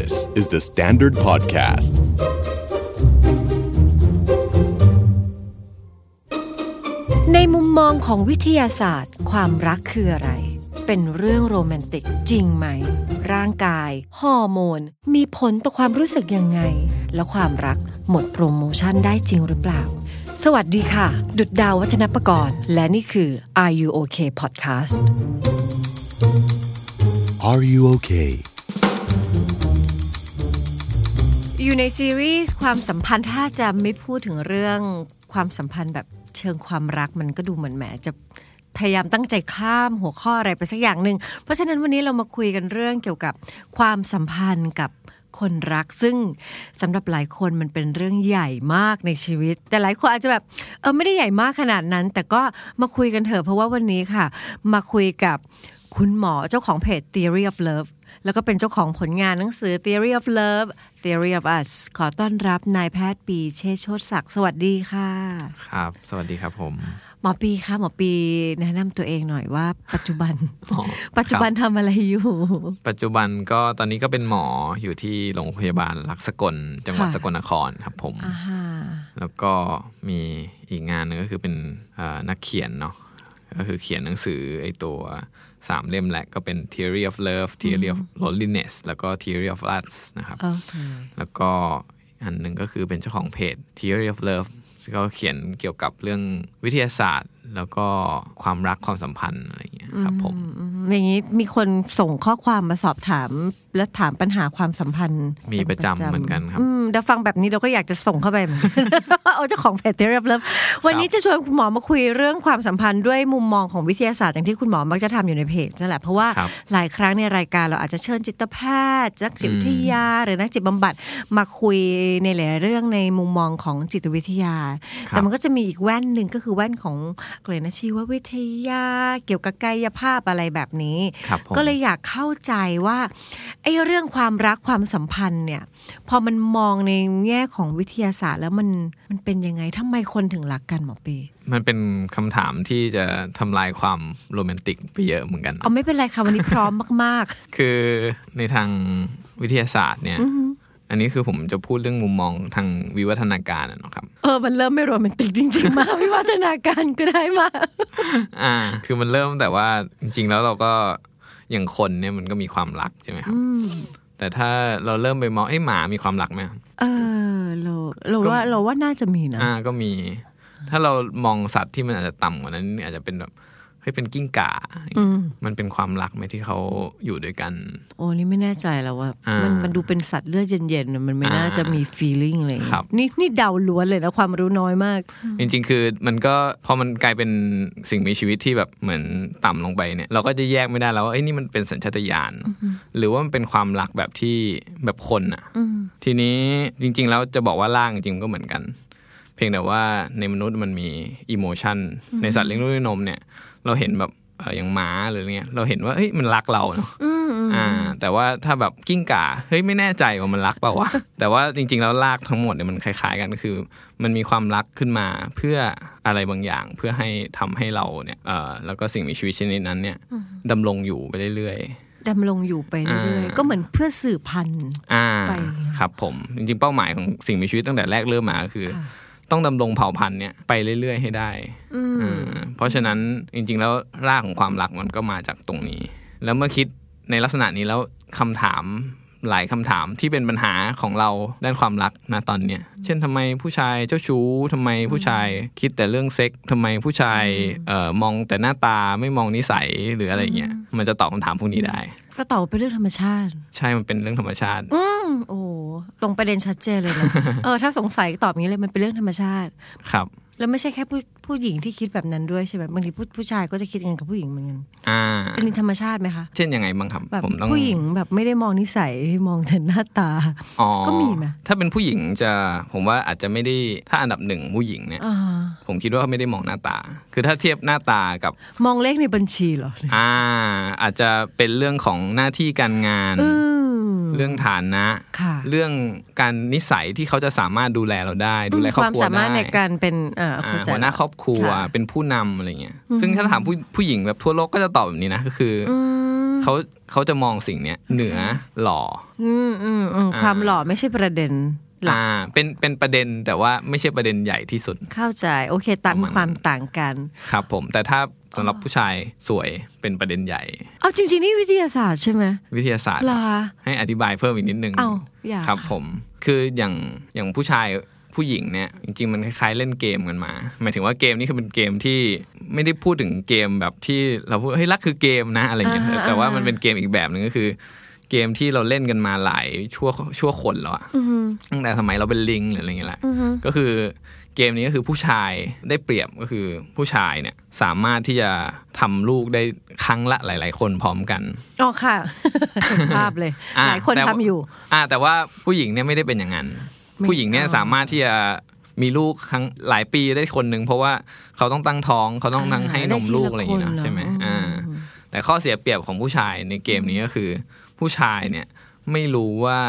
This is the Standard Podcast. ในมุมมองของวิทยาศาสตร์ ความรักคืออะไร เป็นเรื่องโรแมนติกจริงไหม ร่างกาย ฮอร์โมน มีผลต่อความรู้สึกยังไง แล้วความรักหมดโปรโมชั่นได้จริงหรือเปล่า สวัสดีค่ะ ดุดดาววัฒนประกรณ์ และนี่คือ Are You Okay Podcast Are you okay? อยู่ในซีรีส์ความสัมพันธ์ถ้าจะไม่พูดถึงเรื่องความสัมพันธ์แบบเชิงความรักมันก็ดูเหมือนแหมจะพยายามตั้งใจข้ามหัวข้ออะไรไปสักอย่างหนึ่ง เพราะฉะนั้นวันนี้เรามาคุยกันเรื่องเกี่ยวกับความสัมพันธ์กับคนรักซึ่งสำหรับหลายคนมันเป็นเรื่องใหญ่มากในชีวิต แต่หลายคนอาจจะแบบเออไม่ได้ใหญ่มากขนาดนั้น แต่ก็มาคุยกันเถอะเพราะว่าวันนี้ค่ะ มาคุยกับคุณหมอเจ้าของเพจ Theory of Love แล้วก็เป็นเจ้าของผลงานหนังสือ Theory of Love Theory of Us ขอต้อนรับนายแพทย์ปีเชษฐ์โชติศักดิ์สวัสดีค่ะ ครับ สวัสดีครับผม หมอปีคะหมอปีแนะนำตัวเองหน่อยว่า ปัจจุบันอ๋อปัจจุบันทำอะไรอยู่ ปัจจุบันก็ตอนนี้ก็เป็นหมออยู่ที่โรงพยาบาลรักสกล จังหวัดค่ะสกลนครครับผมอ่าฮะแล้วก็มีอีกงานหนึงก็คือเป็นเอ่อนักเขียนเนาะก็คือเขียนหนังสือไอตัว สามเล่มแหละก็เป็น Theory of Love Theory of Loneliness แล้วก็ Theory of Lust นะครับโอเคแล้วก็อันหนึ่งก็คือเป็นเจ้าของเพจ Theory of Love ซึ่งก็เขียนเกี่ยวกับเรื่องวิทยาศาสตร์ แล้วก็ความรักความสัมพันธ์อะไรอย่างเงี้ย ครับผมอืมอย่างนี้มีคนส่งข้อความมาสอบถาม และถามปัญหาความสัมพันธ์ มีประจำเหมือนกันครับอืมเดี๋ยวฟังแบบนี้เราก็อยากจะส่งเข้าไปเหมือนกันเอาเจ้าของเพจ Theory of Love วันนี้จะชวนคุณหมอมาคุยเรื่องความสัมพันธ์ด้วยมุมมองของวิทยาศาสตร์อย่างที่คุณหมอมักจะทำอยู่ในเพจนั่นแหละเพราะว่าครับหลายครั้งในรายการเราอาจจะเชิญจิตแพทย์นักจิตวิทยา หรือนักจิตบำบัดมาคุยในหลายๆเรื่องในมุมมองของจิตวิทยาครับแต่มันก็จะมีอีกแว่นหนึ่งก็คือแว่นของเกรดนะชีววิทยา เกี่ยวกับกายภาพอะไรแบบนี้ครับผมก็เลยอยากเข้าใจว่าไอ้เรื่องความรักความสัมพันธ์เนี่ย พอมันมองในแง่ของวิทยาศาสตร์ แล้วมันมันเป็นยังไงทำไมคนถึงรักกันหมอปีมันเป็นคำถามที่จะทำลายความโรแมนติกไปเยอะเหมือนกันเอาไม่เป็นไรค่ะวันนี้พร้อมมากคือในทางวิทยาศาสตร์เนี่ย อันนี้คือผมจะพูดเรื่องมุมมองทางวิวัฒนาการอะเนาะครับๆเออ มันเริ่มไม่โรแมนติกจริง ๆ มากวิวัฒนาการก็ได้มากอ่า คือมันเริ่มแต่ว่าจริง ๆ แล้วเราก็อย่างคนเนี่ยมันก็มีความรักใช่ไหมครับแต่ถ้าเราเริ่มไปมองเอ้หมามีความรักไหมเออเราเราว่าเราว่าน่าจะมีนะอ่าก็มี ถ้าเรามองสัตว์ที่มันอาจจะต่ำกว่านั้นอาจจะเป็นแบบ เฮ้ยเป็นกิ้งก่าอืมมันเป็นความรักไหมที่เขาอยู่ด้วยกัน โอ้นี่ไม่แน่ใจแล้วว่าอ่ามัมันมันดูเป็นสัตว์เลือดเย็นๆน่ะมันไม่อ่าน่าจะมี feeling อะไรอย่างครัเงี้ยบนี่นี่เดาล้วนเลยนะ ความรู้น้อยมาก จริง ๆ คือมันก็พอมันกลายเป็นสิ่งมีชีวิตที่แบบเหมือนต่ำลงไปเนี่ย เราก็จะแยกไม่ได้แล้วว่าเอ้ยนี่มันเป็นสัญชาตญาณหรือว่ามันเป็นความรักแบบที่แบบคนอะอืมทีนี้จริง ๆ แล้วจะบอกว่าร่างจริงๆก็เหมือนกัน เพียงแต่ว่าในมนุษย์มันมีอิโมชันในสัตว์เลี้ยงลูกด้วยนมเนี่ย เราเห็นแบบเอ่ออย่างหมาหรืออะไรเงี้ยเราเห็นว่าเฮ้ยมันรักเราเนาะอืมอืมอ่า แต่ว่าถ้าแบบกิ้งก่าเฮ้ยไม่แน่ใจว่ามันรักเปล่าวะแต่ว่าจริง ๆ แล้วรากทั้งหมดเนี่ยมันคล้ายๆ กันก็คือ มันมีความรักขึ้นมาเพื่ออะไรบางอย่างเพื่อให้ทำให้เราเนี่ยเอ่อแล้วก็สิ่งมีชีวิตชนิดนั้นเนี่ยดำรงอยู่ไปเรื่อยๆดำรงอยู่ไปเรื่อยอ่าๆก็เหมือนเพื่อสืบพันธุ์อ่าไปครับผมจริงๆเป้าหมายของสิ่งมีชีวิตตั้งแต่แรกเริ่มมาก็คือค่ะ ต้องดำรงเผ่าพันธุ์เนี่ยไปเรื่อย ๆ ให้ได้อืมอ่าเพราะฉะนั้นจริง ๆ แล้วรากของความรักมันก็มาจากตรงนี้ แล้วเมื่อคิดในลักษณะนี้แล้วคำถาม หลายคำถามที่เป็นปัญหาของเราด้านความรักนะตอนเนี้ยเช่นทำไมผู้ชายเจ้าชู้ทำไมผู้ชายคิดแต่เรื่องเซ็กทำไมผู้ชายเอ่อมองแต่หน้าตาไม่มองนิสัยหรืออะไรเงี้ยมันจะตอบคำถามพวกนี้ได้ก็ตอบว่าเป็นเรื่องธรรมชาติ ใช่มันเป็นเรื่องธรรมชาติอืมโอ้ตรงประเด็นชัดเจนเลยนะเออถ้าสงสัยตอบอย่างนี้เลยมันเป็นเรื่องธรรมชาติครับ แล้วไม่ใช่แค่ผู้ผู้หญิงที่คิดแบบนั้นด้วยใช่ไหมบางทีผู้ผู้ชายก็จะคิดอย่างนั้นกับผู้หญิงเหมือนกันอ่าเป็นเรื่องธรรมชาติไหมคะเช่นยังไงบ้างครับแบบผมต้องผู้หญิงแบบไม่ได้มองนิสัยมองแต่หน้าตาอ๋อก็มีไหมถ้าเป็นผู้หญิงจะผมว่าอาจจะไม่ได้ถ้าอันดับหนึ่งผู้หญิงเนี่ยอ่าผมคิดว่าไม่ได้มองหน้าตา คือถ้าเทียบหน้าตากับมองเลขในบัญชีเหรออ่า อาจจะเป็นเรื่องของหน้าที่การงานอืม เรื่องฐานะค่ะเรื่องการนิสัยที่เขาจะสามารถดูแลเราได้ ดูแลครอบความครัวสามารถได้ในการเป็นเอ่ออ่าเข้าใจหัวหน้าครอบครัวค่ะเป็นผู้นำอะไรเงี้ยซึ่งถ้าถามผู้ผู้หญิงแบบทั่วโลกก็จะตอบแบบนี้นะก็คือออืมเขาเขาจะมองสิ่งเนี้ยเหนือหล่ออืมอืมอืมอ่าความหล่อไม่ใช่ประเด็นหลักอ่าเป็นเป็นประเด็นแต่ว่าไม่ใช่ประเด็นใหญ่ที่สุด เข้าใจโอเคตามประมาณความต่างกัน ครับผมแต่ถ้า สำหรับผู้ชายสวยเป็นประเด็นใหญ่ เอาจริง ๆ นี่วิทยาศาสตร์ใช่ไหมวิทยาศาสตร์เหรอให้อธิบายเพิ่มอีกนิดนึงเอาอยากครับค่ะผมคืออย่างอย่างผู้ชายผู้หญิงเนี่ยจริงๆมันคล้ายๆเล่นเกมกันมาหมายถึงว่าเกมนี้คือเป็นเกมที่ไม่ได้พูดถึงเกมแบบที่เราพูดเฮ้ยรักคือเกมนะอะไรอย่างเงี้ยอ่าฮะแต่ว่าอ่าฮะมันเป็นเกมอีกแบบหนึ่งก็คือ เกมที่เราเล่นกันมาหลายชั่วชั่วคนแล้วอะอืมตั้งแต่สมัยเราเป็นลิงหรืออะไรอย่างเงี้ยแหละอืมก็คือ เกมนี้ก็คือผู้ชายได้เปรียบก็คือผู้ชายเนี่ยสามารถที่จะทำลูกได้ครั้งละหลาย ๆ คนพร้อมกันอ๋อค่ะเห็นภาพเลยอ่าหลายคนแต่ทำว่าอยู่ อ่า แต่ว่าผู้หญิงเนี่ยไม่ได้เป็นอย่างนั้นไม่ผู้หญิงเนี่ยเอาสามารถที่จะมีลูกครั้งหลายปีได้คนหนึ่งเพราะว่าเขาต้องตั้งท้องเขาต้องตั้งให้นมลูกอะไรอย่างเงี้ยเนอะใช่ไหมอ่า แต่ข้อเสียเปรียบของผู้ชายในเกมนี้ก็คือ ผู้ชายเนี่ยไม่รู้ว่า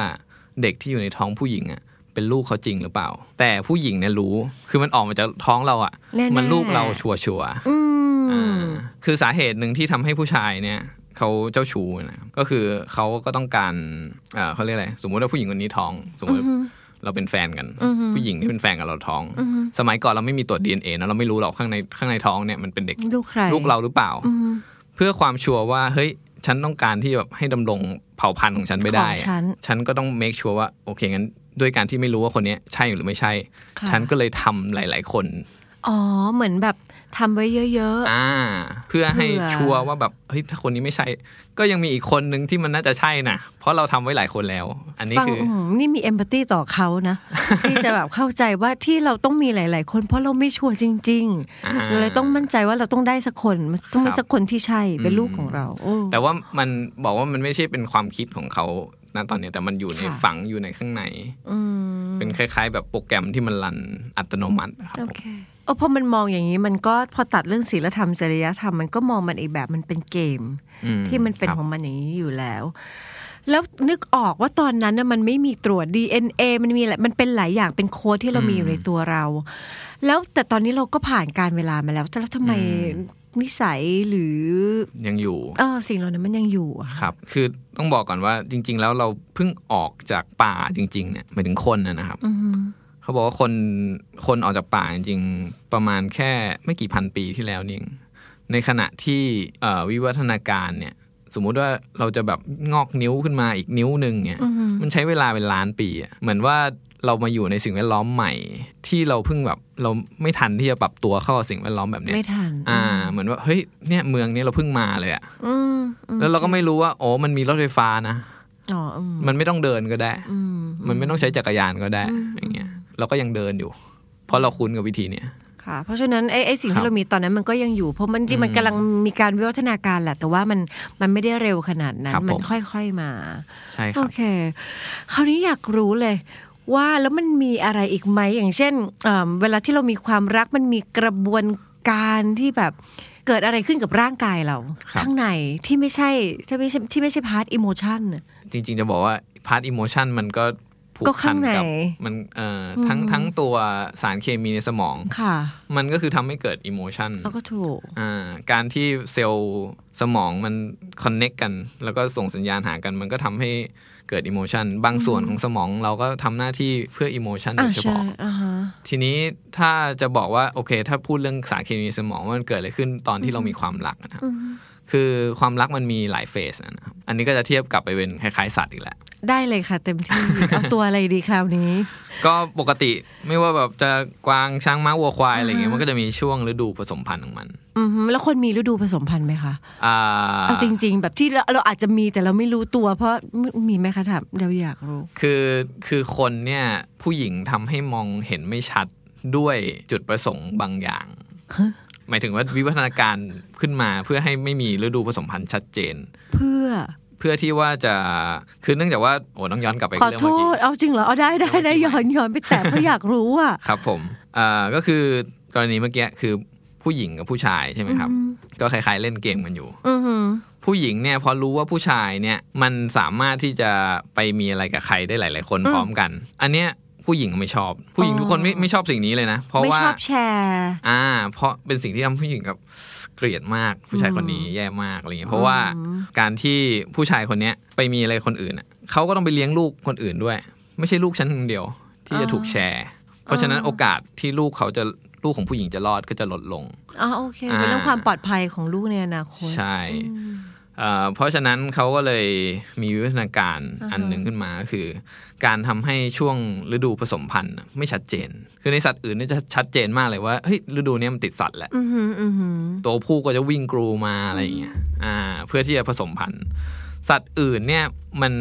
เด็กที่อยู่ในท้องผู้หญิงอะ เป็นลูกเขาจริงหรือเปล่า แต่ผู้หญิงเนี่ยรู้คือมันออกมาจากท้องเราอะแน่ๆมันลูกเราชัวชัวร์ๆอืมอ่าคือสาเหตุหนึ่งที่ทำให้ผู้ชายเนี่ยเขาเจ้าชู้นะครับก็คือเขาก็ต้องการเอ่อเขาเรียกอะไรสมมุติว่าผู้หญิงคนนี้ท้อง สมมติเราเป็นแฟนกัน ผู้หญิงที่เป็นแฟนกับเราท้อง สมัยก่อนเราไม่มีตรวจ DNA นะเราไม่รู้หรอกข้างในข้างในท้องเนี่ยมันเป็นเด็กลูกใครลูกเราหรือเปล่าอืมเพื่อความชัวร์ว่าเฮ้ยฉันต้องการที่แบบให้ดำรงเผ่าพันธุ์ของฉันไปได้ของฉันฉันก็ต้อง make sure ว่าโอเคงั้น ด้วยการที่ไม่รู้ว่าคนเนี้ยใช่หรือไม่ใช่ค่ะฉันก็เลยทำหลาย ๆ คน อ๋อ เหมือนแบบทำไว้เยอะอ่า เพื่อให้เผื่อชัวร์ว่าแบบเฮ้ยถ้าคนนี้ไม่ใช่ ก็ยังมีอีกคนนึงที่มันน่าจะใช่นะเพราะเราทำไว้หลายคนแล้ว อันนี้ๆฟังคืออืมนี่มีเอมพัตตีต่อเขานะที่จะแบบเข้าใจว่าที่เราต้องมีหลาย ๆ คน เพราะเราไม่ชัวร์จริงอ่าๆเราเลยต้องมั่นใจว่าเราต้องได้สักคนมันต้องมีครับสักคนที่ใช่เป็นอืมลูกของเราโอ้แต่ว่ามันบอกว่ามันไม่ใช่เป็นความคิดของเขา ณตอนนี้แต่มันอยู่ในค่ะฝังอยู่ในข้างในอืมเป็นคล้าย ๆ แบบโปรแกรมที่มันรันอัตโนมัตินะครับโอผมเคเออพอมันมองอย่างนี้มันก็พอตัดเรื่องศีลธรรมจริยธรรมมันก็มองมันอีกแบบมันเป็นเกมอืที่มันเป็นครับของมันอย่างนี้อยู่แล้ว แล้วนึกออกว่าตอนนั้นน่ะมันไม่มีตรวจ DNA มันมีอะไรมันเป็นหลายอย่างเป็นโค้ดที่เรามีอยู่ในตัวเรา แล้วแต่ตอนนี้เราก็ผ่านการเวลามาแล้วแต่แล้วทำไม นิสัยหรือยังอยู่เออสิ่งเหล่านั้นมันยังอยู่อะครับ คือต้องบอกก่อนว่าจริง ๆ แล้วเราเพิ่งออกจากป่าจริง ๆ เนี่ยหมายถึงคนนะนะครับอืมเขาบอกว่าคนคนออกจากป่าจริงๆประมาณแค่ไม่กี่พันปีที่แล้วนี่เองในขณะที่เอ่อวิวัฒนาการเนี่ย สมมุติว่าเราจะแบบงอกนิ้วขึ้นมาอีกนิ้วหนึ่งเนี่ยอืมมันใช้เวลาเป็นล้านปีอะเหมือนว่า เรามาอยู่ในสิ่งแวดล้อมใหม่ ที่เราเพิ่งแบบเราไม่ทันที่จะปรับตัวเข้ากับสิ่งแวดล้อมแบบเนี้ยไม่ทันอ่า เหมือนว่าเฮ้ยเนี่ยเมืองเนี้ยเราเพิ่งมาเลยอะอืมอืมแล้วเราก็ไม่รู้ว่าโอ้มันมีรถไฟฟ้านะอ๋ออืมมันไม่ต้องเดินก็ได้อืมมันไม่ต้องใช้จักรยานก็ได้อย่างเงี้ยเราก็ยังเดินอยู่ เพราะเราคุ้นกับวิธีเนี้ยค่ะเพราะฉะนั้นไอ้ไอ้สิ่งครับที่เรามีตอนนั้นมันก็ยังอยู่เพราะมันจริงๆมันกำลังมีการวิวัฒนาการแหละ แต่ว่ามันมันไม่ได้เร็วขนาดนั้นครับผมมันค่อยๆมา ใช่คโอรับเค คราวนี้อยากรู้เลย ว่าแล้วมันมีอะไรอีกไหมอย่างเช่นเอิ่มเวลาที่เรามีความรักมันมีกระบวนการที่แบบเกิดอะไรขึ้นกับร่างกายเราครับข้างในที่ไม่ใช่ที่ไม่ใช่ที่ไม่ใช่ part emotionจริง ๆ จะบอกว่า part emotion มันก็ผูกกับข้างในกับมันเอ่ออทั้งทั้งตัวสารเคมีในสมองค่ะมันก็คือทำให้เกิด emotion แล้วก็ถูกอ่าการที่เซลล์สมองมัน connect กัน แล้วก็ส่งสัญญาณหากัน มันก็ทำให้ เกิด emotion บางส่วนของสมองเราก็ทำหน้าที่เพื่อ emotion โดยเฉพาะ ใช่ อ่าฮะทีนี้ถ้าจะบอกว่าโอเค ถ้าพูดเรื่องสารเคมีในสมองว่ามันเกิดอะไรขึ้นตอนที่เรามีความรักนะครับ คือความรักมันมีหลาย phase นะครับอันนี้ก็จะเทียบกลับไปเป็นคล้ายๆสัตว์อีกแหละ ได้เลยค่ะ เต็มที่ เอาตัวอะไรดีคราวนี้ ก็ปกติไม่ว่าแบบจะกวางช้างม้าวัวควายอะไรเงี้ยมันก็จะมีช่วงฤดูผสมพันธุ์ของมัน อือฮึแล้วคนมีฤดูผสมพันธุ์ไหมคะอ่าเอาจริง ๆ แบบที่เราเราอาจจะมีแต่เราไม่รู้ตัว เพราะมีไหมคะถามเราอยากรู้ คือคือคนเนี่ยผู้หญิงทำให้มองเห็นไม่ชัดด้วยจุดประสงค์บางอย่างฮะ หมายถึงว่าวิวัฒนาการขึ้นมาเพื่อให้ไม่มีฤดูผสมพันธุ์ชัดเจน เพื่อเพื่อที่ว่าจะคือเนื่องจากว่าโอ้ต้องย้อนกลับไปขอเรื่องโทเมื่อกี้ษเอาจริงเหรอเอาได้ได้ได้เมื่ย้ออกี้นย้อนไปแต่เพราะอยากรู้อะครับผมอ่าก็คือกรณีเมื่อกี้คือผู้หญิงกับผู้ชายใช่ไหมครับ ก็คล้ายๆเล่นเกมกันอยู่อือฮึผู้หญิงเนี่ยพอรู้ว่าผู้ชายเนี่ยมันสามารถที่จะไปมีอะไรกับใครได้หลาย ๆ คนพร้อมกัน อันเนี้ย ผู้หญิงไม่ชอบ ผู้หญิงทุกคนไม่ไม่ชอบสิ่งนี้เลยนะ เพราะไม่ว่าชอบแชร์ อ่า เพราะเป็นสิ่งที่ทำให้ผู้หญิงกับเกลียดมากผู้ชายคนนี้แย่มากอะไรเงี้ยเพราะว่าการที่ผู้ชายคนเนี้ยไปมีอะไรคนอื่นอะเขาก็ต้องไปเลี้ยงลูกคนอื่นด้วย ไม่ใช่ลูกฉันคนเดียวที่จะถูกแชร์ เพราะฉะนั้นโอกาสที่ลูกเขาจะลูกของผู้หญิงจะรอดก็จะลดลงอ๋อโอเคเป็นเรื่องความปลอดภัยของลูกในอนาคตใช่ เอ่อเพราะฉะนั้นเขาก็เลยมีวิวัฒนาการอันหนึ่งขึ้นมาก็คือ การทำให้ช่วงฤดูผสมพันธุ์น่ะไม่ชัดเจน คือในสัตว์อื่นนี่จะชัดเจนมากเลยว่าเฮ้ยฤดูเนี้ยมันติดสัตว์แหละอือหืออือหือตัวผู้ก็จะวิ่งกรูมาอะไรอย่างเงี้ยอ่าเพื่อที่จะผสมพันธุ์ สัตว์อื่นเนี่ยมัน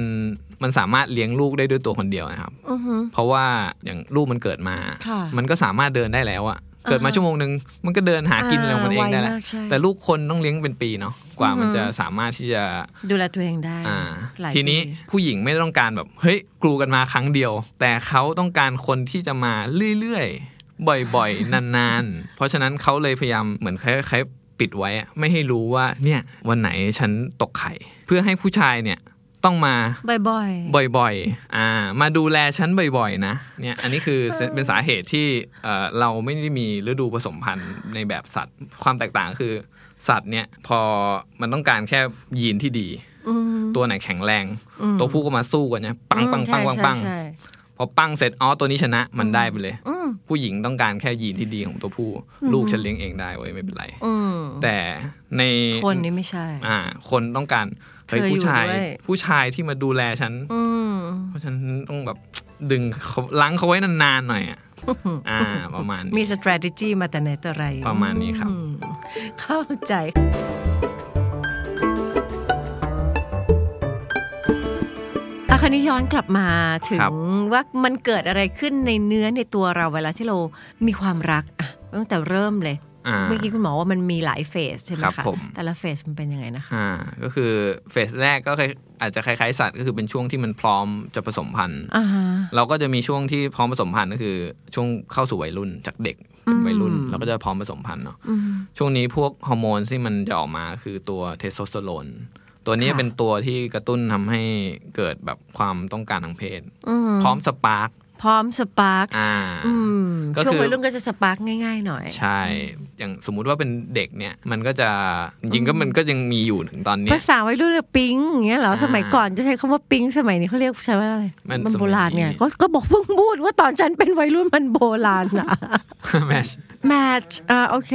มันสามารถเลี้ยงลูกได้ด้วยตัวคนเดียวนะครับอือหือเพราะว่าอย่างลูกมันเกิดมาค่ะมันก็สามารถเดินได้แล้วอะ เกิดมาอ่าฮะชั่วโมงหนึ่งมันก็เดินหากินอะไรของมันเองได้แหละไวมากใช่แต่ลูกคนต้องเลี้ยงเป็นปีเนาะกว่ามันอือฮึจะสามารถที่จะดูแลตัวเองได้อ่าหลายทีนี้ปีผู้หญิงไม่ต้องการแบบเฮ้ยกลูกันมาครั้งเดียว แต่เขาต้องการคนที่จะมาเรื่อยๆบ่อยๆนานๆ เพราะฉะนั้นเขาเลยพยายามเหมือนคล้ายๆปิดไว้อะไม่ให้รู้ว่าเนี่ยวันไหนฉันตกไข่ เพื่อให้ผู้ชายเนี่ย ต้องมาบ่อยๆบ่อยๆอ่ามาดูแลฉันบ่อยๆนะเนี่ยอันนี้คือเป็นสาเหตุที่เอ่อเราไม่ได้มีฤดูผสมพันธุ์ในแบบสัตว์ความแตกต่างคือสัตว์เนี่ยพอมันต้องการแค่ยีนที่ดีอืมตัวไหนแข็งแรงอืมตัวผู้ก็มาสู้กันเนี่ยปังปังปังปังปังใช่ใช่พอปังเสร็จอ๋อตัวนี้ชนะมันได้ไปเลยอืมผู้หญิงต้องการแค่ยีนที่ดีของตัวผู้ ลูกฉันเลี้ยงเองได้เว้ยไม่เป็นไรอืมแต่ในคนนี้ไม่ใช่ อ่า คนต้องการ เฮ้ยเธออยู่ผู้ชายด้วยผู้ชายที่มาดูแลฉันอืมเพราะฉะนั้นต้องแบบดึงเขาล้างเขาไว้นานๆหน่อยอะอ่าประมาณมีนี้ strategy มาแต่ไหนแต่ไรประมาณนี้ครับอืมเข้าใจอะคราวนี้ย้อนกลับมาถึงครับว่ามันเกิดอะไรขึ้นในเนื้อในตัวเราเวลาที่เรามีความรักอะตั้งแต่เริ่มเลยอ่า เมื่อกี้คุณหมอว่ามันมีหลาย phase ใช่ไหมครับคะผมแต่ละ phase มันเป็นยังไงนะคะอ่าก็คือ phase แรกก็คล้ายอาจจะคล้ายๆสัตว์ก็คือเป็นช่วงที่มันพร้อมจะผสมพันธุ์อ่าฮะเราก็จะมีช่วงที่พร้อมผสมพันธุ์ก็คือช่วงเข้าสู่วัยรุ่นจากเด็กเป็นวัยรุ่นอืมเราก็จะพร้อมผสมพันธุ์เนาะอืมช่วงนี้พวกฮอร์โมนที่มันจะออกมาคือตัวเทสโทสเตอโรนตัวนี้ค่ะเป็นตัวที่กระตุ้นทำให้เกิดแบบความต้องการทางเพศอืมพร้อม spark พร้อม spark อ่าอืมก็ช่วงคือวัยรุ่นก็จะ spark ง่ายๆหน่อย ใช่ อย่างสมมุติว่าเป็นเด็กเนี่ย มันก็จะจริงๆก็มันก็ยังมีอยู่ถึงตอนเนี้ ภาษาวัยรุ่นเรียกปิ๊งอย่างเงี้ยเหรออ่าสมัยก่อนจะใช้คำว่าปิ๊ง สมัยนี้เขาเรียกใช้ว่าอะไร มันมันโบราณเนี่ยสมัยนี้ก็ก็บอกเพิ่งพูดว่าตอนฉันเป็นวัยรุ่นมันโบราณอะ match match อ่าโอเค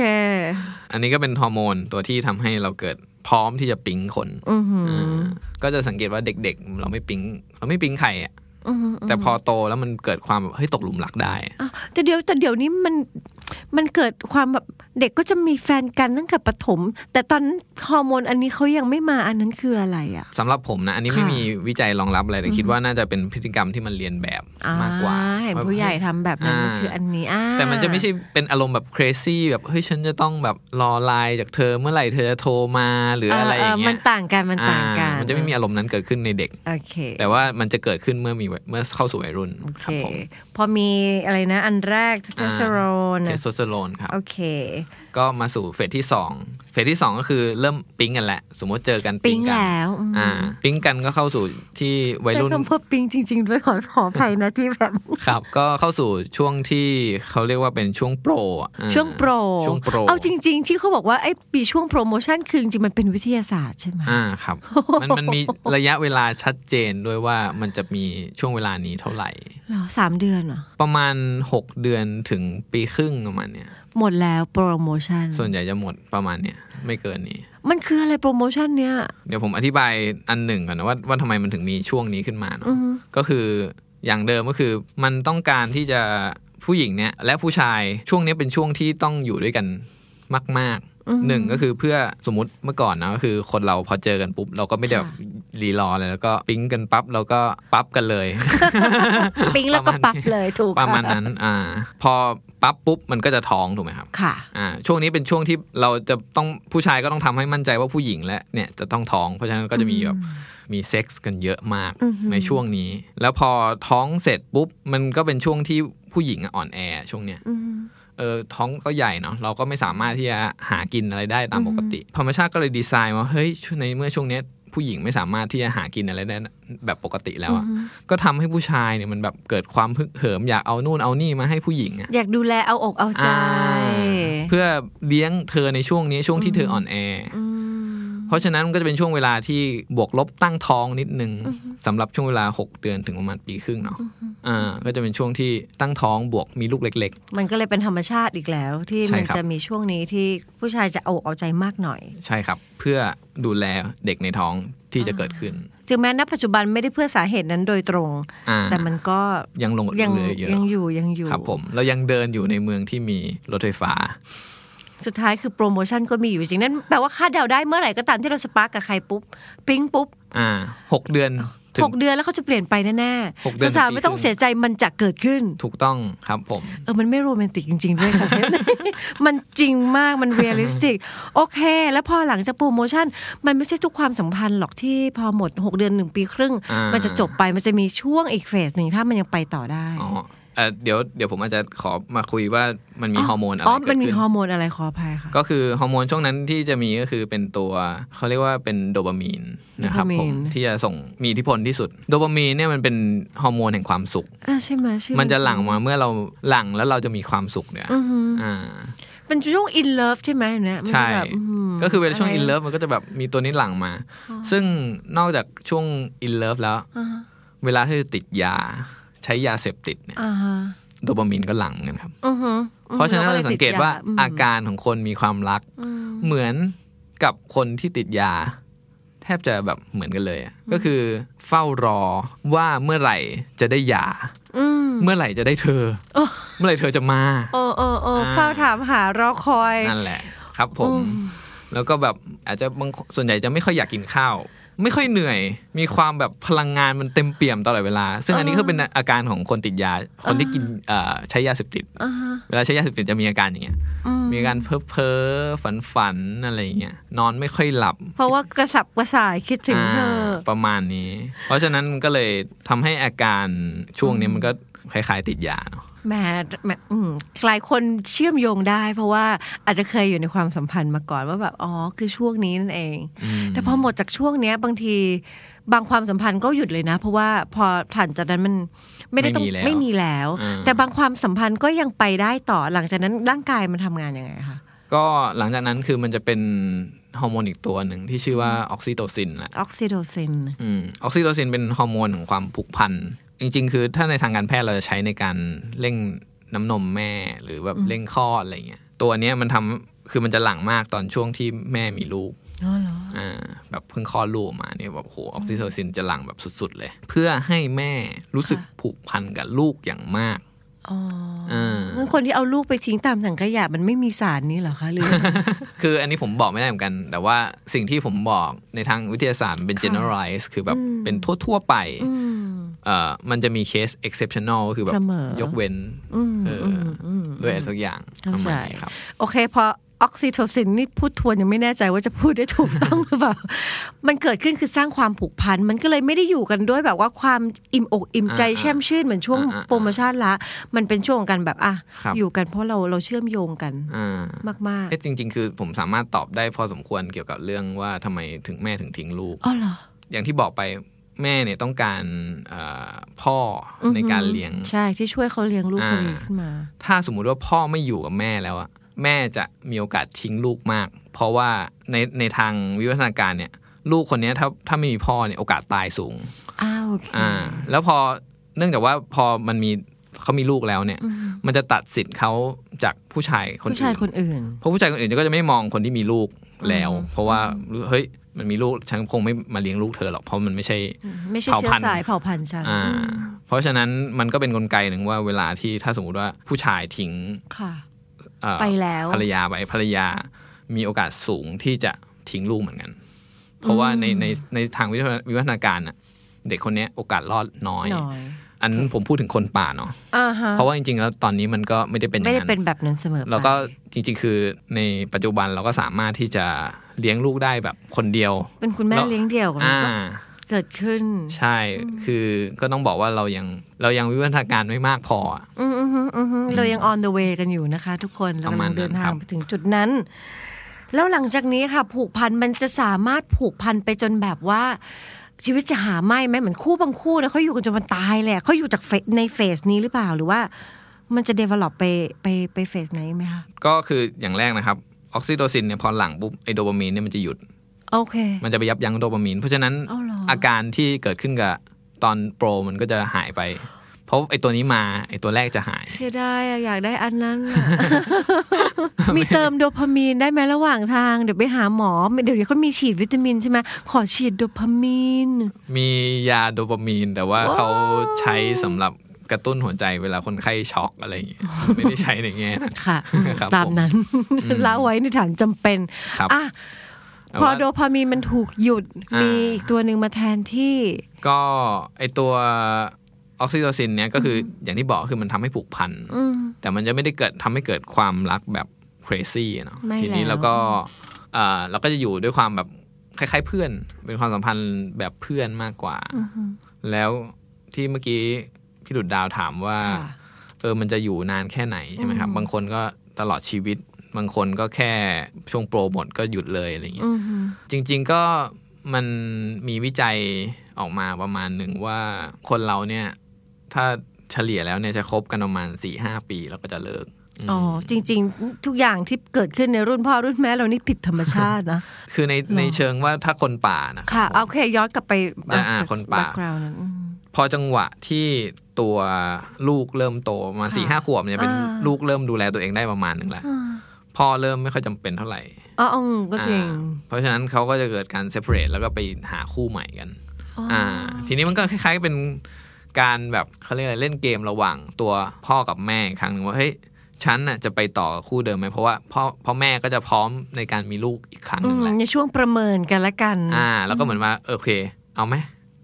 อันนี้ก็เป็นฮอร์โมนตัวที่ทำให้เราเกิดพร้อมที่จะปิ๊งคนอือหือาก็จะสังเกตว่าเด็กๆ เราไม่ปิ๊งเราไม่ปิ๊งใครอะอือหือ แต่พอโตแล้วมันเกิดความแบบเฮ้ยตกหลุมรักได้อะแต่เดี๋ยวแต่เดี๋ยวนี้มัน มันเกิดความแบบเด็กก็จะมีแฟนกันตั้งแต่ประถมแต่ตอนนั้นฮอร์โมนอันนี้เขายังไม่มาอันนั้นคืออะไรอะสำหรับผมนะ อันนี้ค่ะไม่มีวิจัยรองรับอะไรแต่คิดว่าน่าจะเป็นพฤติกรรมที่มันเรียนแบบมากกว่าอ่เห็นผู้ใหญ่ทำแบบนั้นมันอ่าคืออันนี้อ่าแต่มันจะไม่ใช่เป็นอารมณ์แบบ crazy แบบเฮ้ยฉันจะต้องแบบรอไลน์จากเธอเมื่อไหร่เธอจะโทรมาหรืออะไรอย่างเงี้มัยนต่างกันมันต่างกันอ่มันจะไม่มีอารมณ์นั้นเกิดขึ้นในเด็กโอเคแต่ว่ามันจะเกิดขึ้นเมื่อมีเมื่อเข้าสู่วัยรุ่นโอเคครับผมพอมีอะไรนะ อันแรกเทสโทสเตอโรนเทสโทสเตอโรนครับ โอเค ก็มาสู่ phase ที่สอง phase ที่สองก็คือเริ่มปิ๊งกันแหละ สมมติเจอกันปิ๊งกัแล้วอืมอ่าปิ๊งกันก็เข้าสู่ที่วัยรุ่นใช้คำว่าปิ๊งจริง ๆ ด้วยขอขออภัยนะที่แบบครับ ก็เข้าสู่ช่วงที่เขาเรียกว่าเป็นช่วงโปรอะอ่าช่วงโปรช่วงโปรเอาจริง ๆ ที่เขาบอกว่าไอ้ปีช่วงโปรโมชั่นคือจริงๆมันเป็นวิทยาศาสตร์ใช่ไหมอ่าครับมันมันมีระยะเวลาชัดเจนด้วยว่ามันจะมีช่วงเวลานี้เท่าไหร่เหรอสามเดือนเหรอ ประมาณ6เดือนถึงปีครึ่งประมาณเนี้ย หมดแล้วโปรโมชั่น ส่วนใหญ่จะหมดประมาณเนี้ยไม่เกินนี้ มันคืออะไรโปรโมชั่นเนี้ย เดี๋ยวผมอธิบายอันหนึ่งก่อนนะว่าว่าทำไมมันถึงมีช่วงนี้ขึ้นมาเนาะอือฮึก็คืออย่างเดิมก็คือมันต้องการที่จะผู้หญิงเนี่ยและผู้ชายช่วงนี้เป็นช่วงที่ต้องอยู่ด้วยกันมาก ๆหนึ่งก็คือเพื่อสมมติเมื่อก่อนนะก็คือคนเราพอเจอกันปุ๊บเราก็ไม่ได้แบบ รีรอเลยแล้วก็ปิ๊งกันปั๊บเราก็ปั๊บกันเลย ปิ๊งแล้วก็ประมาณปั๊บเลยถูกประมาณนั้นอ่าพอปั๊บปุ๊บมันก็จะท้องถูกไหมครับค่ะอ่าช่วงนี้เป็นช่วงที่เราจะต้องผู้ชายก็ต้องทำให้มั่นใจว่าผู้หญิงและเนี่ยจะต้องท้อง เพราะฉะนั้นก็จะมีแบบมีเซ็กส์กันเยอะมากอือหือในช่วงนี้ แล้วพอท้องเสร็จปุ๊บ มันก็เป็นช่วงที่ผู้หญิงอะอ่อนแอช่วงเนี้ยอืมเออท้องก็ใหญ่เนาะเราก็ไม่สามารถที่จะหากินอะไรได้ตามปกติธรรมชาติก็เลยดีไซน์ว่าเฮ้ยในเมื่อช่วงเนี้ย ผู้หญิงไม่สามารถที่จะหากินอะไรได้แบบปกติแล้วอะก็ทำให้ผู้ชายเนี่ยมันแบบเกิดความฮึกเหิมอยากเอานู่นเอานี่มาให้ผู้หญิงอะอยากดูแลเอาอกเอาใจอ่าเพื่อเลี้ยงเธอในช่วงนี้ช่วงที่เธออ่อนแออม เพราะฉะนั้นมันก็จะเป็นช่วงเวลาที่บวกลบตั้งท้องนิดนึงสำหรับช่วงเวลา 6 เดือนถึงประมาณปีครึ่งเนาะอ่าก็จะเป็นช่วงที่ตั้งท้องบวกมีลูกเล็กมันก็เลยเป็นธรรมชาติอีกแล้ว ที่ใช่มันครับจะมีช่วงนี้ที่ผู้ชายจะเอาอกเอาใจมากหน่อยๆใช่ครับ เพื่อดูแลเด็กในท้องที่จะเกิดขึ้นถึงแม้ณปัจจุบันไม่ได้เพื่อสาเหตุนั้นโดยตรงอ่าแต่มันก็ยังลงยังเหลือเยอะยังอยู่ยังอยู่ครับผมเรายังเดินอยู่ในเมืองที่มีรถไฟฟ้า สุดท้ายคือโปรโมชั่นก็มีอยู่จริงนั่นแปลว่าคาดเดาได้เมื่อไหร่ก็ตามที่เรา spark กับใครปุ๊บ ปิ๊งปุ๊บ อ่าหกเดือนถึงหกเดือนแล้วเขาจะเปลี่ยนไปแน่หกเดือนๆสาวถึงปีๆไม่ต้องครึ่งเสียใจมันจะเกิดขึ้น ถูกต้องครับผม เออ มันไม่โรแมนติกจริงๆด้วยค่ะมันจริงมากมัน realistic โอเค แล้วพอหลังจากโปรโมชั่น มันไม่ใช่ทุกความสัมพันธ์หรอกที่พอหมด 6 เดือน 1 ปีครึ่งอ่ามัมันจะจบไปมันจะมีช่วงอีก phase หนึ่งถ้ามันยังไปต่อได้อ๋อ เอ่อเดี๋ยวเดี๋ยวผมอาจจะขอมาคุยว่ามันมีฮอร์โมนอะไรอ๋อเกิมันดมีขึ้นฮอร์โมนอะไรขออภัยค่ะ ก็คือฮอร์โมนช่วงนั้นที่จะมีก็คือเป็นตัวเขาเรียกว่าเป็นโดปามีนนะครับโดปามีนผมที่จะส่งมีอิทธิพลที่สุด โดปามีนเนี่ยมันเป็นฮอร์โมนแห่งความสุขอ่าใช่ไหมชื่อมันจะหลั่งมาเมื่อเราหลั่งแล้วเราจะมีความสุขเนี่ยอือหืออ่าเป็นช่วง in love ใช่ไหมเนี่ยมันใช่จะแบบหืก็คือเวลาช่วงอะไร in loveมันก็จะแบบมีตัวนี้หลั่งมา ซึ่งนอกจากช่วงอินเลิฟแล้วอ่าฮะเวลาที่ติดยา ใช้ยาเสพติดเนี่ยอ่าฮะโดปามีนก็หลั่งเหมือนกันครับอือหือเพราะฉะนั้นลเรายสังเกตว่าติดยมอาการของคนมีความรักอืมเหมือนกับคนที่ติดยา แทบจะแบบเหมือนกันเลยอะก็คือ เฝ้ารอว่าเมื่อไหร่จะได้หย่าอืมเมื่อไหร่จะได้เธอ เมื่อไหร่เธอจะมาโอ้โอ้โอ้อ่าเฝ้าถามหารอคอยนั่นแหละ ครับผมอืมแล้วก็แบบอาจจะบางส่วนใหญ่จะไม่ค่อยอยากกินข้าว ไม่ค่อยเหนื่อย มีความแบบพลังงานมันเต็มเปี่ยมตลอดเวลา ซึ่งอันนี้ก็เป็นอาการของคนติดยา คนที่กินเอ่อใช้ยาเสพติดอ่าฮะเวลาใช้ยาเสพติดจะมีอาการอย่างเงี้ยอืมมีอาการเพ้อเพ้อฝันฝันๆอะไรอย่างเงี้ย นอนไม่ค่อยหลับ เพราะว่ากระสับกระส่ายคิดถึงเธอาประมาณนี้ เพราะฉะนั้นก็เลยทำให้อาการช่วงนี้มันก็คล้ายๆติดยาเนาะ แหมแหมอืมหลายคนเชื่อมโยงได้ เพราะว่าอาจจะเคยอยู่ในความสัมพันธ์มาก่อนว่าแบบอ๋อคือช่วงนี้นั่นเองมแต่พอหมดจากช่วงเนี้ย บางทีบางความสัมพันธ์ก็หยุดเลยนะ เพราะว่าพอถัดจากนั้นมันไม่ได้ต้องไม่มีแล้วไม่มีแล้วอ่าแต่บางความสัมพันธ์ก็ยังไปได้ต่อหลังจากนั้นร่างกายมันทำงานยังไงคะก็หลังจากนั้นคือมันจะเป็นฮอร์โมนอีกตัวหนึ่งที่ชื่อว่าออกซิโตซินแหละออกซิโทซินอืมออกซิโตซินเป็นฮอร์โมนของความผูกพัน จริง ๆ คือถ้าในทางการแพทย์เราจะใช้ในการเร่งน้ำนมแม่หรือแบบเร่งคลอดอะไรเงี้ยตัวเนี้ยมันทำคือมันจะหลั่งมากตอนช่วงที่แม่มีลูกอ๋อเหรออ่าแบบเพิ่งคลอดลูกออกมาเนี่ยแบบโหออกซิโตซินจะหลั่งแบบสุดๆเลย เพื่อให้แม่รู้สึกผูกพันกับลูกอย่างมากอ๋ออ่างั้นคนที่เอาลูกไปทิ้งตามถังขยะมันไม่มีสารนี้เหรอคะหรือ คืออันนี้ผมบอกไม่ได้เหมือนกัน แต่ว่าสิ่งที่ผมบอกในทางวิทยาศาสตร์มันเป็น generalize คือแบบเป็นทั่ว ๆ ไปอื มเอ่อมันจะมีเคส exceptional ก็คือแบบเสมอยกเว้นอืมเอออมอืมด้วยอะไรสักอย่างเข้าประใจมาณนี้ครับ โอเคพอออกซิโทซินนี่พูดทวนยังไม่แน่ใจว่าจะพูดได้ถูกต้องหรือเปล่า มันเกิดขึ้นคือสร้างความผูกพัน มันก็เลยไม่ได้อยู่กันด้วยแบบว่าความอิ่มอกอิ่มใจอ่าแช่มชื่นเหมือนช่วงอ่าอ่าโปรโมชั่นละ มันเป็นช่วงของการแบบอะครับอยู่กันเพราะเราเราเชื่อมโยงกันอ่ามากเอ๊ะจริง ๆ คือผมสามารถตอบได้พอสมควรเกี่ยวกับเรื่องว่าทำไมถึงแม่ถึงทิ้งลูกๆอ๋อเหรออย่างที่บอกไป แม่เนี่ยต้องการเอ่อพ่อออหือในการเลี้ยง ใช่ที่ช่วยเขาเลี้ยงลูกคนนี้อ่าขึ้นมา ถ้าสมมุติว่าพ่อไม่อยู่กับแม่แล้วอะแม่จะมีโอกาสทิ้งลูกมาก เพราะว่าในในทางวิวัฒนาการเนี่ย ลูกคนเนี้ยถ้าถ้าไม่มีพ่อเนี่ยโอกาสตายสูงอ้าวโอเคอ่า แล้วพอเนื่องจากว่าพอมันมีเขามีลูกแล้วเนี่ย มันจะตัดสิทธิ์เขาจากผู้ชายคนผู้ชายอื่นคนอื่นเพราะผู้ชายคนอื่นก็จะไม่มองคนที่มีลูกแล้ว เพราะว่าเฮ้ย มันมีลูกฉันคงไม่มาเลี้ยงลูกเธอหรอกเพราะมันไม่ใช่ไม่ใช่เผ่าเชื้อพันธุ์สายเผ่าพันธุ์ฉันอ่าเพราะฉะนั้นมันก็เป็นกลไกหนึ่งว่าเวลาที่ถ้าสมมติว่าผู้ชายทิ้งค่ะเอ่อไปแล้วภรรยาไปภรรยา มีโอกาสสูงที่จะทิ้งลูกเหมือนกัน เพราะว่าในในในทางวิวัฒวิวัฒนาการน่ะเด็กคนเนี้ยโอกาสรอดน้อยน้อยอันนั้นผมพูดถึงคนป่าเนาะอ่าฮะเพราะว่าจริงๆ แล้วตอนนี้มันก็ไม่ได้เป็นอย่าไม่งได้นั้นเป็นแบบนั้นเสมอไปแล้วก็จริงๆ คือในปัจจุบันเราก็สามารถที่จะ เลี้ยงลูกได้แบบคนเดียว เป็นคุณแม่แล้วเลี้ยงเดี่ยวกันอ่าก็เกิดขึ้น ใช่ คือก็ต้องบอกว่าเรายังเรายังวิวัฒนาการไม่มากพออะอืมอืมอืมอืมเรายัง on the way กันอยู่นะคะ ทุกคนเราประกำมาลัณงเดินนั้นทาครังบไปถึงจุดนั้น แล้วหลังจากนี้ค่ะ ผูกพันมันจะสามารถผูกพันไปจนแบบว่าชีวิตจะหาไม่ไหมเหมือนคู่บางคู่นะเขาอยู่กันจนมันตายเลยอะเขาอยู่จากเฟสในเฟสนี้หรือเปล่าหรือว่า มันจะ develop ไปไปไปเฟสไหนไหมคะก็คืออย่างแรกนะครับ ออกซิโตซินเนี่ยพอหลังปุ๊บไอโดปามีนเนี่ยมันจะหยุดโอเค มันจะไปยับยั้งโดปามีน เพราะฉะนั้นเอาเหรออาการที่เกิดขึ้นกับตอนโปรมันก็จะหายไป เพราะไอตัวนี้มาไอตัวแรกจะหาย เสียดายอะอยากได้อันนั้นอะมีเติมโดพามีนได้ไหมระหว่างทาง เดี๋ยวไปหาหมอ เดี๋ยวนี้เขามีฉีดวิตามินใช่ไหมขอฉีดโดพามีน มียาโดปามีนแต่ว่าว้าวเขาใช้สำหรับ กระตุ้นหัวใจเวลาคนไข้ช็อกอะไรอย่างเงี้ยไม่ได้ใช้ในแง่นั้นค่ะครับตามนั้นละไว้ในฐานจำเป็นครับอะแต่พอว่าโดพามีนมันถูกหยุดอ่ามีมีอีกตัวหนึ่งมาแทนที่ ก็ไอตัวออกซิโตซินเนี่ยก็คืออย่างที่บอกคือมันทำให้ผูกพันอืมแต่มันจะไม่ได้เกิดทำให้เกิดความรักแบบ crazy อะเนาะไม่ทีนี้แล้วเราก็อ่าเราก็จะอยู่ด้วยความแบบคล้ายๆเพื่อน เป็นความสัมพันธ์แบบเพื่อนมากกว่าอือฮึแล้วที่เมื่อกี้ พี่ดุดดาวถามว่าค่ะเออมันจะอยู่นานแค่ไหนใช่ไหมครับอืมบางคนก็ตลอดชีวิต บางคนก็แค่ช่วงโปรหมดก็หยุดเลยอะไรเงี้ยอือฮึจริง ๆก็มันมีวิจัยออกมาประมาณหนึ่งว่าคนเราเนี่ย ถ้าเฉลี่ยแล้วเนี่ยจะคบกันประมาณสี่ห้าปีแล้วก็จะเลิกมอ๋อจริง ๆ ทุกอย่างที่เกิดขึ้นในรุ่นพ่อรุ่นแม่เรานี่ผิดธรรมชาตินะ คือในในเชิงว่าถ้าคนป่านะค่ะรับโอเคย้อนกลับไปอ่าอ่าคนป่ากราวนั้นอืมพอจังหวะที่ ตัวลูกเริ่มโตประมาณค่ะสี่ห้าขวบเนี่ยเป็นอ่าลูกเริ่มดูแลตัวเองได้ประมาณหนึ่งแล้วอ่าพ่อเริ่มไม่ค่อยจำเป็นเท่าไหร่อ๋ออืมก็จริงอ่าเพราะฉะนั้นเขาก็จะเกิดการเซ p a r a t e แล้วก็ไปหาคู่ใหม่กันอ๋ออ่อ่า ทีนี้มันก็คล้ายๆเป็นการแบบเขาเรียกอะไรเล่นเกมระหว่างตัวพ่อกับแม่อีกครั้งหนึ่งว่าเฮ้ยฉันน่ะจะไปต่อกับคู่เดิมไหมเพราะว่าพ่อพ่อแม่ก็จะพร้อมในการมีลูกอีกครั้งหอืนึ่งมแหละในช่วงประเมินกันละกัน อ่า แล้วก็เหมือนว่าโอเค เอาไหม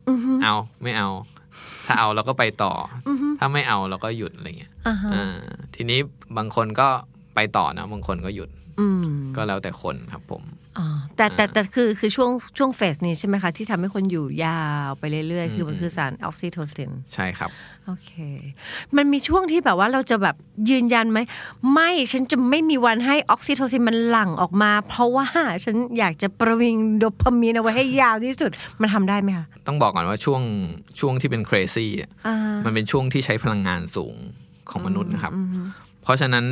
อือฮึเอาไม่เอา ถ้าเอาเราก็ไปต่อออฮึถ้าไม่เอาเราก็หยุดอะไรเงี้ยอ่าฮะอ่าทีนี้บางคนก็ไปต่อนะบางคนก็หยุดอืมก็แล้วแต่คนครับผมอ๋อ แต่แต่แต่คือคือช่วงช่วง phase นี้ใช่ไหมคะ ที่ทำให้คนอยู่ยาวไปเรื่อยๆ คือมันคือสารออกซิโทซิน ใช่ครับ โอเค มันมีช่วงที่แบบว่าเราจะแบบยืนยันไหม ไม่ฉันจะไม่มีวันให้ออกซิโทซินมันหลั่งออกมา เพราะว่าฉันอยากจะประวิงโดพามีนเอาไว้ให้ยาวที่สุด มันทำได้ไหมคะ ต้องบอกก่อนว่าช่วงช่วงที่เป็น crazy อะอ่ามันเป็นช่วงที่ใช้พลังงานสูงของมนุษย์นะครับอืม เพราะฉะนั้น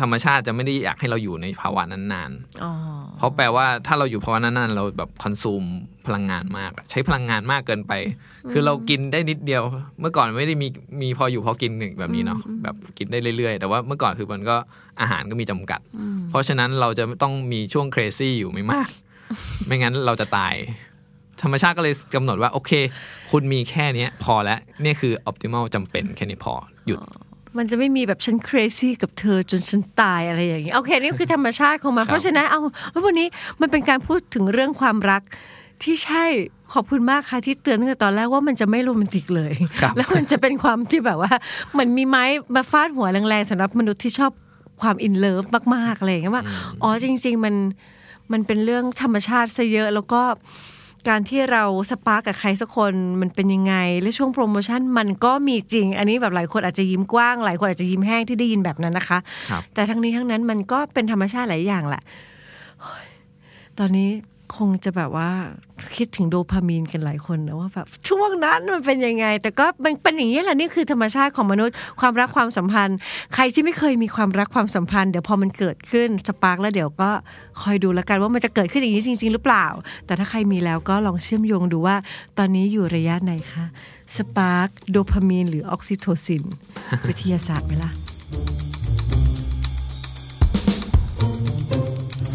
ธรรมชาติจะไม่ได้อยากให้เราอยู่ในภาวะนั้นนานอ๋อเพราะแปลว่าถ้าเราอยู่ภาวะนั้นนานเราแบบคอนซูมพลังงานมากอะใช้พลังงานมากเกินไป คือเรากินได้นิดเดียว เมื่อก่อนไม่ได้มีมีพออยู่พอกินแบบนี้เนาะแบบกินได้เรื่อยๆ แต่ว่าเมื่อก่อนคือมันก็อาหารก็มีจำกัด เพราะฉะนั้นเราจะต้องมีช่วง crazy อยู่ไม่มาก ไม่งั้นเราจะตาย ธรรมชาติก็เลยกำหนดว่า โอเค คุณมีแค่เนี้ย พอแล้วเนี่ยคือ optimal จำเป็นแค่นี้พอหยุด มันจะไม่มีแบบฉัน crazy กับเธอจนฉันตายอะไรอย่างนี้โอเคนี่คือธรรมชาติของมันครับเพราะฉะนั้นเอาวันนี้มันเป็นการพูดถึงเรื่องความรักที่ใช่ขอบคุณมากค่ะที่เตือนตั้งแต่ตอนแรกว่ามันจะไม่โรแมนติกเลยครับแล้วมันจะเป็นความที่แบบว่าเหมือนมีไม้มาฟาดหัวแรงๆสำหรับมนุษย์ที่ชอบความอินเลิฟมากๆอะไรอย่างเงี้ยว่าอ๋อจริง ๆ มันมันเป็นเรื่องธรรมชาติซะเยอะแล้วก็ การที่เราspark กับใครสักคนมันเป็นยังไง และช่วงโปรโมชั่นมันก็มีจริง อันนี้แบบหลายคนอาจจะยิ้มกว้าง หลายคนอาจจะยิ้มแห้งที่ได้ยินแบบนั้นนะคะครับแต่ทั้งนี้ทั้งนั้นมันก็เป็นธรรมชาติหลายอย่างแหละโอ้ยตอนนี้ คงจะแบบว่าคิดถึงโดพามีนกันหลายคนนะว่าแบบช่วงนั้นมันเป็นยังไง แต่ก็มันเป็นอย่างนี้แหละนี่คือธรรมชาติของมนุษย์ ความรักความสัมพันธ์ ใครที่ไม่เคยมีความรักความสัมพันธ์เดี๋ยวพอมันเกิดขึ้น spark แล้วเดี๋ยวก็คอยดูแล้วกันว่ามันจะเกิดขึ้นอย่างนี้จริง ๆ หรือเปล่า แต่ถ้าใครมีแล้วก็ลองเชื่อมโยงดูว่า ตอนนี้อยู่ระยะไหนคะ spark โดพามีนหรือออกซิโทซิน วิทยาศาสตร์ไหมล่ะ